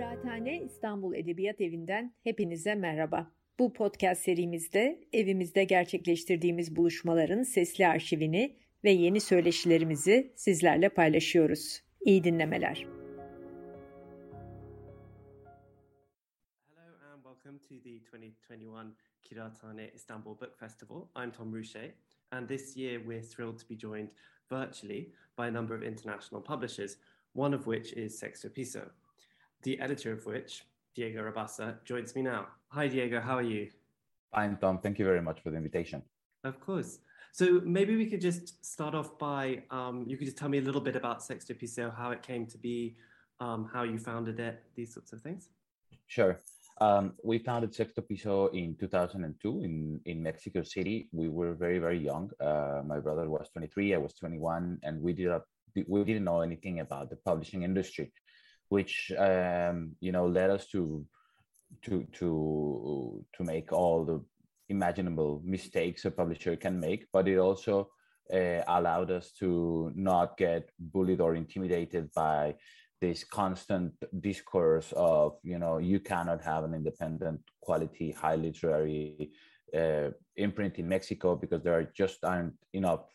Kıraathane İstanbul Edebiyat Evi'nden hepinize merhaba. Bu podcast serimizde evimizde gerçekleştirdiğimiz buluşmaların sesli arşivini ve yeni söyleşilerimizi sizlerle paylaşıyoruz. İyi dinlemeler. Hello and welcome to the 2021 Kirathane Istanbul Book Festival. I'm Tom Rouchet, and this year we're thrilled to be joined virtually by a number of international publishers, one of which is Sexto Piso, the editor of which, Diego Rabasa, joins me now. Hi, Diego, how are you? Fine, Tom. Thank you very much for the invitation. Of course. So maybe we could just start off by um, you could just tell me a little bit about Sexto Piso, how it came to be, um, how you founded it, these sorts of things. Sure. Um, we founded Sexto Piso in 2002 in, in Mexico City. We were very, very young. Uh, my brother was 23, I was 21, and we, did a, we didn't know anything about the publishing industry, which, um, you know, led us to, to, to, to make all the imaginable mistakes a publisher can make, but it also uh, allowed us to not get bullied or intimidated by this constant discourse of you know you cannot have an independent quality high literary uh, imprint in mexico because there just aren't enough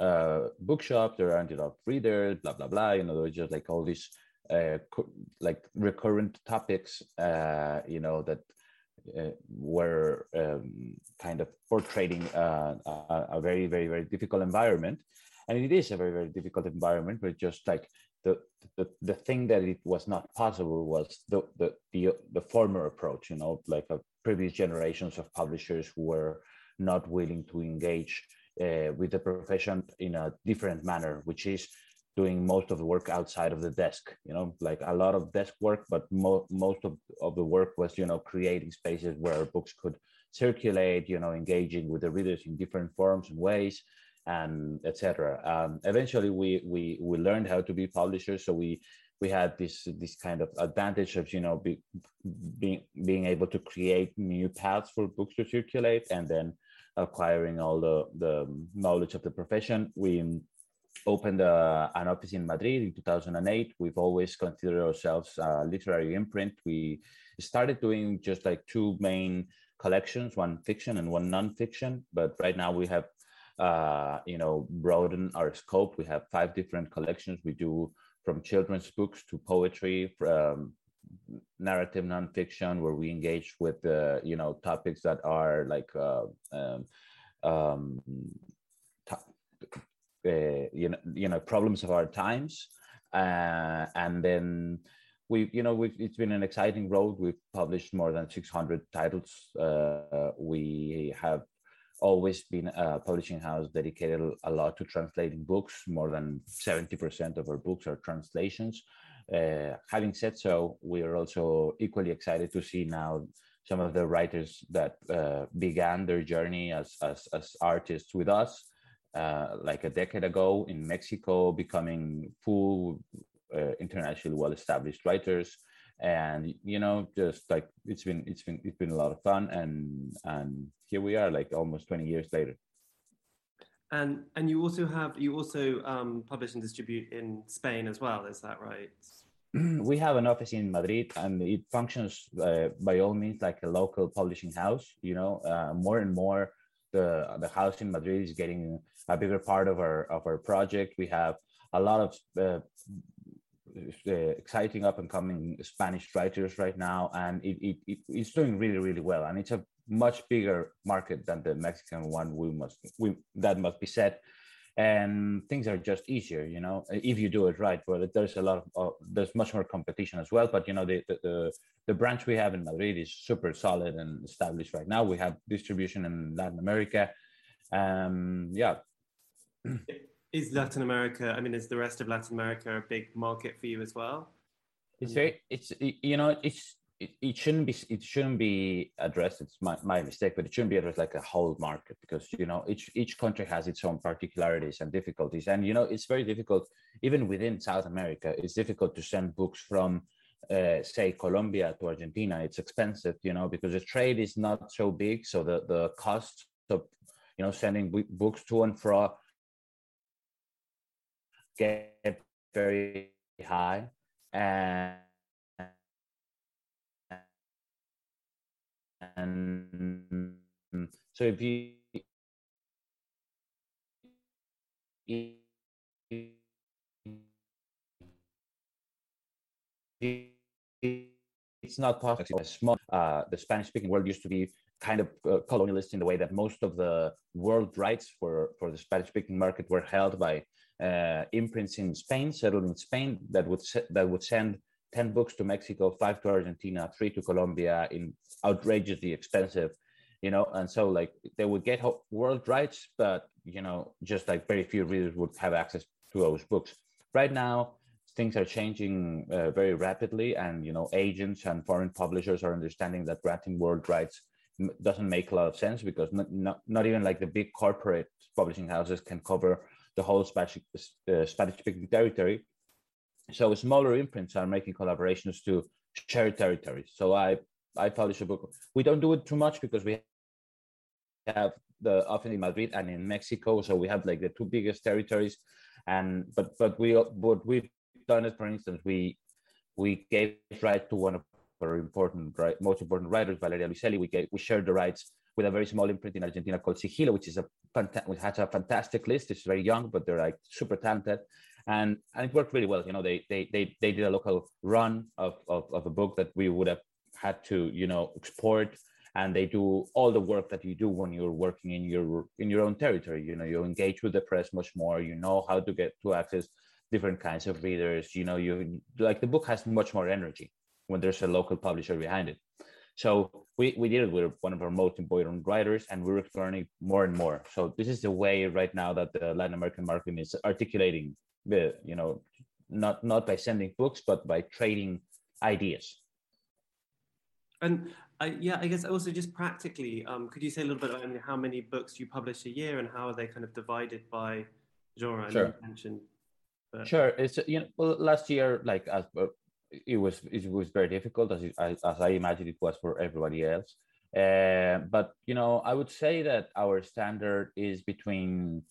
uh, bookshops there aren't enough readers blah blah blah. You know there's just like all these uh, co- like recurrent topics uh, you know that uh, were um, kind of portraying uh, a, a very very very difficult environment. And it is a very very difficult environment but just like the, the the thing that it was not possible was the the the, the former approach you know like a previous generations of publishers who were not willing to engage uh, with the profession in a different manner which is doing most of the work outside of the desk you know like a lot of desk work but mo- most of, of the work was you know creating spaces where books could circulate you know engaging with the readers in different forms and ways and etc. Um, eventually, we we we learned how to be publishers, so we we had this this kind of advantage of you know be, being being able to create new paths for books to circulate, and then acquiring all the the knowledge of the profession. We opened a, an office in Madrid in 2008. We've always considered ourselves a literary imprint. We started doing just like two main collections, one fiction and one nonfiction. But right now we have uh, you know, broadened our scope. We have five different collections. We do from children's books to poetry, from narrative nonfiction, where we engage with uh, you know topics that are like uh, um, um, uh, you know you know problems of our times, uh, and then we you know we've, it's been an exciting road. We've published more than 600 titles. Uh, we have always been a publishing house dedicated a lot to translating books. More than 70% of our books are translations. Uh, having said so, we are also equally excited to see now some of the writers that uh, began their journey as, as, as artists with us, uh, like a decade ago in Mexico, becoming full uh, internationally well-established writers. And you know just like it's been it's been it's been a lot of fun. And and here we are like almost 20 years later. And and you also have you also um, publish and distribute in spain as well is that right? We have an office in madrid and it functions uh, by all means like a local publishing house you know uh, more and more the the house in madrid is getting a bigger part of our of our project we have a lot of uh, uh, exciting up and coming Spanish writers right now, and it, it, it, it's doing really really well. And it's a much bigger market than the Mexican one. We must we that must be said. And things are just easier, you know, if you do it right. But there's a lot of uh, there's much more competition as well. But you know, the, the the the branch we have in Madrid is super solid and established right now. We have distribution in Latin America. Um, yeah. is Latin America? I mean, is the rest of Latin America a big market for you as well? It's very, it's you know, it's it, it shouldn't be it shouldn't be addressed. It's my, my mistake, but it shouldn't be addressed like a whole market because you know each each country has its own particularities and difficulties, and you know it's very difficult even within South America. It's difficult to send books from uh, say Colombia to Argentina. It's expensive, you know, because the trade is not so big, so the the cost of you know sending books to and fro get very high and and so if you it's not possible. Small, uh, the Spanish-speaking world used to be kind of uh, colonialist in the way that most of the world rights for, for the Spanish-speaking market were held by uh, imprints in Spain, settled in Spain, that would se- that would send ten books to Mexico, five to Argentina, three to Colombia in outrageously expensive, you know. And so like they would get world rights, but you know, just like very few readers would have access to those books. Right now, things are changing uh, very rapidly, and you know, agents and foreign publishers are understanding that granting world rights doesn't make a lot of sense because not, not, not even like the big corporate publishing houses can cover the whole Spanish uh, Spanish speaking territory. So smaller imprints are making collaborations to share territories. So I I publish a book. We don't do it too much because we have the often in Madrid and in Mexico. So we have like the two biggest territories, and but but we what we've done it. For instance, we we gave right to one of our important right, most important writers, Valeria Luiselli. We gave we shared the rights with a very small imprint in Argentina called Sigilo, which is a which has a fantastic list. It's very young, but they're like super talented. And, and it worked really well. You know, they they they, they did a local run of, of, of a book that we would have had to, you know, export. And they do all the work that you do when you're working in your in your own territory you know you engage with the press much more you know how to get to access different kinds of readers you know you like the book has much more energy when there's a local publisher behind it. So we, we did it. With one of our most important writers and we're learning more and more. So this is the way right now that the latin american market is articulating you know not not by sending books but by trading ideas and I, yeah, I guess also just practically, um, could you say a little bit about how many books you publish a year and how are they kind of divided by genre? Sure. mentioned, but... Sure. It's you know well, last year, like as uh, it was, it was very difficult as it, as I imagine it was for everybody else. Uh, but you know, I would say that our standard is between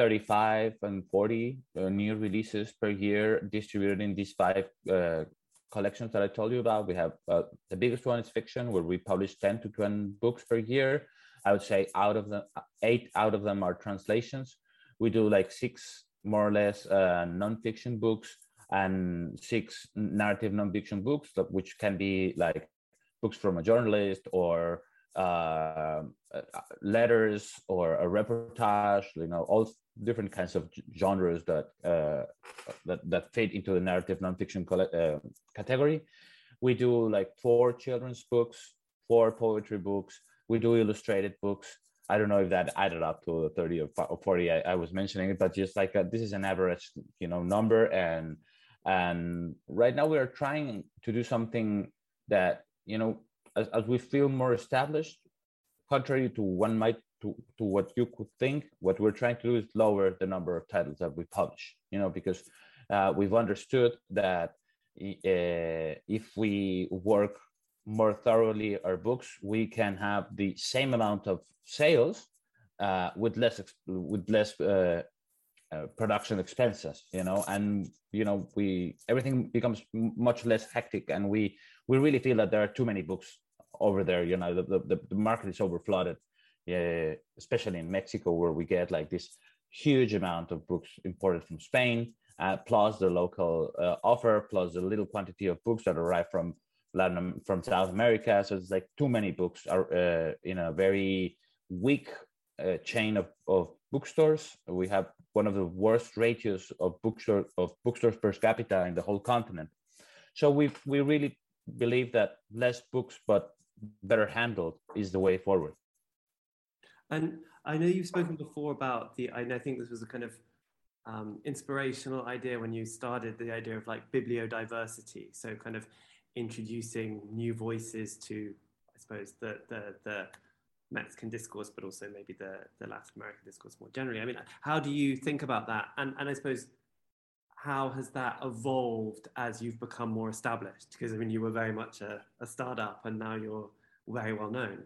35 and 40 uh, new releases per year distributed in these five uh, collections that I told you about. We have uh, the biggest one is fiction, where we publish 10 to 20 books per year. I would say out of them, eight out of them are translations. We do like six more or less uh, nonfiction books and six narrative nonfiction books, which can be like books from a journalist or uh, uh, letters or a reportage, you know, all different kinds of genres that uh, that that fit into the narrative nonfiction uh, category. We do like four children's books, four poetry books. We do illustrated books. I don't know if that added up to the 30 or 40 I, I was mentioning it, but just like a, this is an average, you know, number. And and right now we are trying to do something that you know, as, as we feel more established, contrary to one might to, to what you could think, what we're trying to do is lower the number of titles that we publish, you know, because uh, we've understood that uh, if we work more thoroughly our books, we can have the same amount of sales uh, with less with less uh, uh, production expenses, you know, and you know we everything becomes much less hectic, and we we really feel that there are too many books over there. You know, the the, the market is overflooded, yeah, especially in Mexico, where we get like this huge amount of books imported from Spain, uh, plus the local uh, offer, plus the little quantity of books that arrive from Latin from South America. So it's like too many books are uh, in a very weak uh, chain of, of bookstores. We have one of the worst ratios of bookstore of bookstores per capita in the whole continent. So we we really believe that less books but better handled is the way forward. And I know you've spoken before about the, I think this was a kind of um, inspirational idea when you started the idea of like bibliodiversity. So kind of introducing new voices to, I suppose, the, the, the Mexican discourse, but also maybe the, the Latin American discourse more generally. I mean, how do you think about that? And, and I suppose, how has that evolved as you've become more established? Because I mean, you were very much a, a startup and now you're very well known.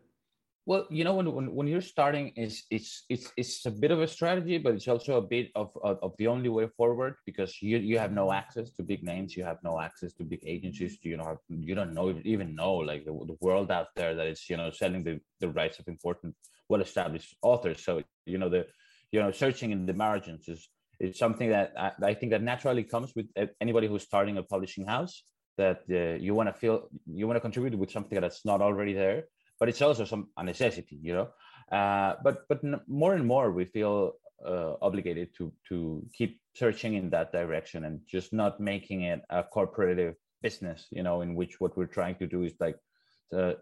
Well, you know, when, when, when you're starting, is it's it's it's a bit of a strategy, but it's also a bit of, of, of the only way forward because you you have no access to big names, you have no access to big agencies, mm-hmm. you know, you don't know even know like the, the world out there that is you know selling the, the rights of important, well-established authors. So you know the you know searching in the margins is is something that I, I think that naturally comes with anybody who's starting a publishing house that uh, you want to feel you want to contribute with something that's not already there but it's also some a necessity, you know. Uh, but but more and more we feel uh, obligated to to keep searching in that direction and just not making it a corporative business, you know, in which what we're trying to do is like to,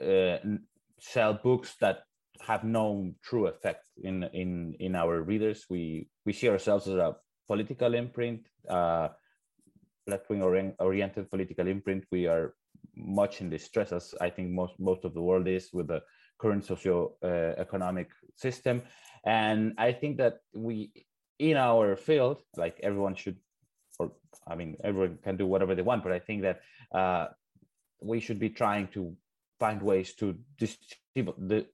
uh, sell books that have no true effect in in in our readers. We we see ourselves as a political imprint, uh, left wing oriented political imprint. We are much in distress as I think most most of the world is with the current socio-economic uh, system. And I think that we, in our field, like everyone should, or I mean, everyone can do whatever they want, but I think that uh, we should be trying to find ways to distribute the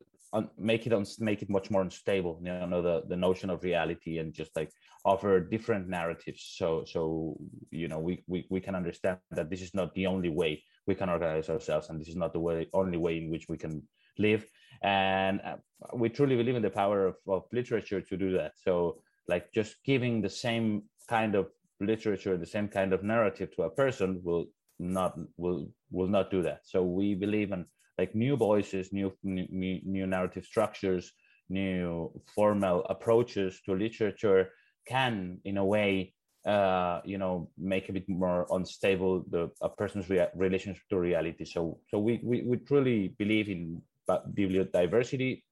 make it make it much more unstable you know the the notion of reality and just like offer different narratives. So so you know we, we we can understand that this is not the only way we can organize ourselves and this is not the way only way in which we can live. And uh, we truly believe in the power of, of literature to do that. So like just giving the same kind of literature the same kind of narrative to a person will not will will not do that. So we believe in like new voices new new, new narrative structures new formal approaches to literature can in a way uh, you know make a bit more unstable the a person's rea- relationship to reality. So so we, we we truly believe in bibliodiversity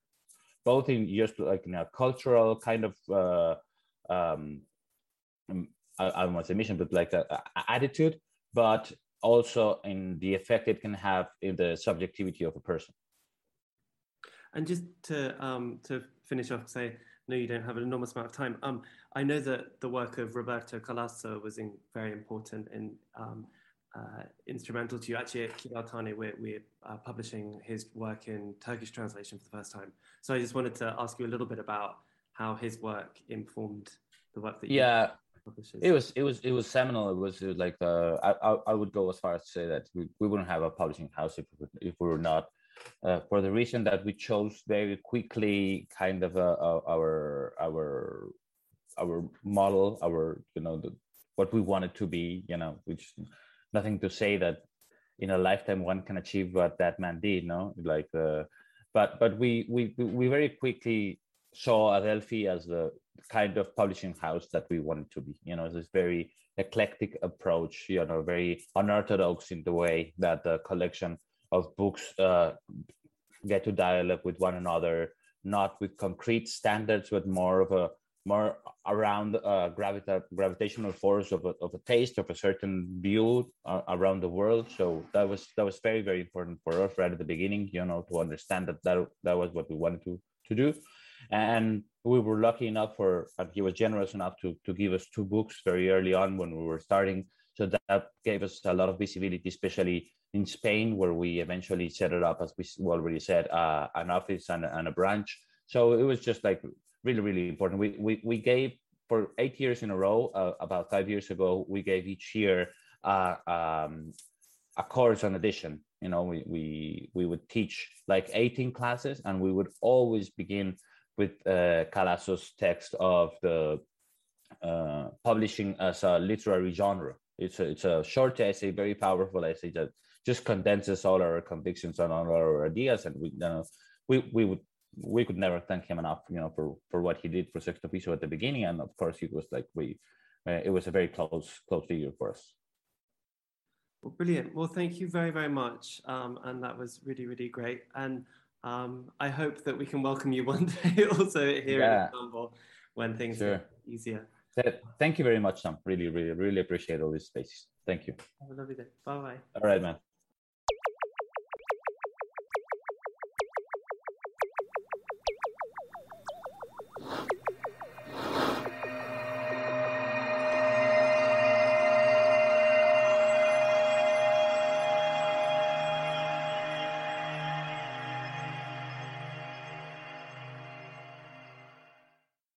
both in just like in a cultural kind of uh, um, I, I don't want to say mission but like a, a attitude but also in the effect it can have in the subjectivity of a person and just to um to finish off say no you don't have an enormous amount of time um I know that the work of Roberto Calasso was in, very important and um, uh, instrumental to you. Actually, at Kıraathane, we're, we're uh, publishing his work in Turkish translation for the first time. So I just wanted to ask you a little bit about how his work informed the work that you yeah. Publishes. It was it was it was seminal. It was, it was like uh, I, I would go as far as to say that we, we wouldn't have a publishing house if we, if we were not uh, for the reason that we chose very quickly kind of uh, our our our model, our you know the, what we want it to be. You know, which nothing to say that in a lifetime one can achieve what that man did. No, like uh, but but we we we very quickly saw Adelphi as the kind of publishing house that we wanted to be. You know, this very eclectic approach. You know, very unorthodox in the way that the collection of books uh, get to dialogue with one another, not with concrete standards, but more of a more around uh, gravita- gravitational force of a, of a taste of a certain view uh, around the world so that was that was very very important for us right at the beginning you know to understand that that, that was what we wanted to to do and we were lucky enough for he was generous enough to to give us two books very early on when we were starting so that gave us a lot of visibility especially in spain where we eventually set it up as we already said uh, an office and, and a branch so it was just like really, really important. We, we, we gave for eight years in a row, uh, about five years ago, we gave each year uh, um, a course on addition. You know, we, we, we would teach like 18 classes and we would always begin with uh, Calasso's text of the uh, publishing as a literary genre. It's a, it's a short essay, very powerful essay that just condenses all our convictions and all our ideas. And we, know, we, we would we could never thank him enough, you know, for for what he did for Sexto Piso at the beginning, and of course, it was like we, uh, it was a very close close figure for us. Well, brilliant. Well, thank you very very much, um, and that was really really great. And um, I hope that we can welcome you one day also here yeah. in Istanbul when things sure. are easier. Thank you very much, Sam. Really, really, really appreciate all these spaces. Thank you. Have a lovely day. Bye bye. All right, man.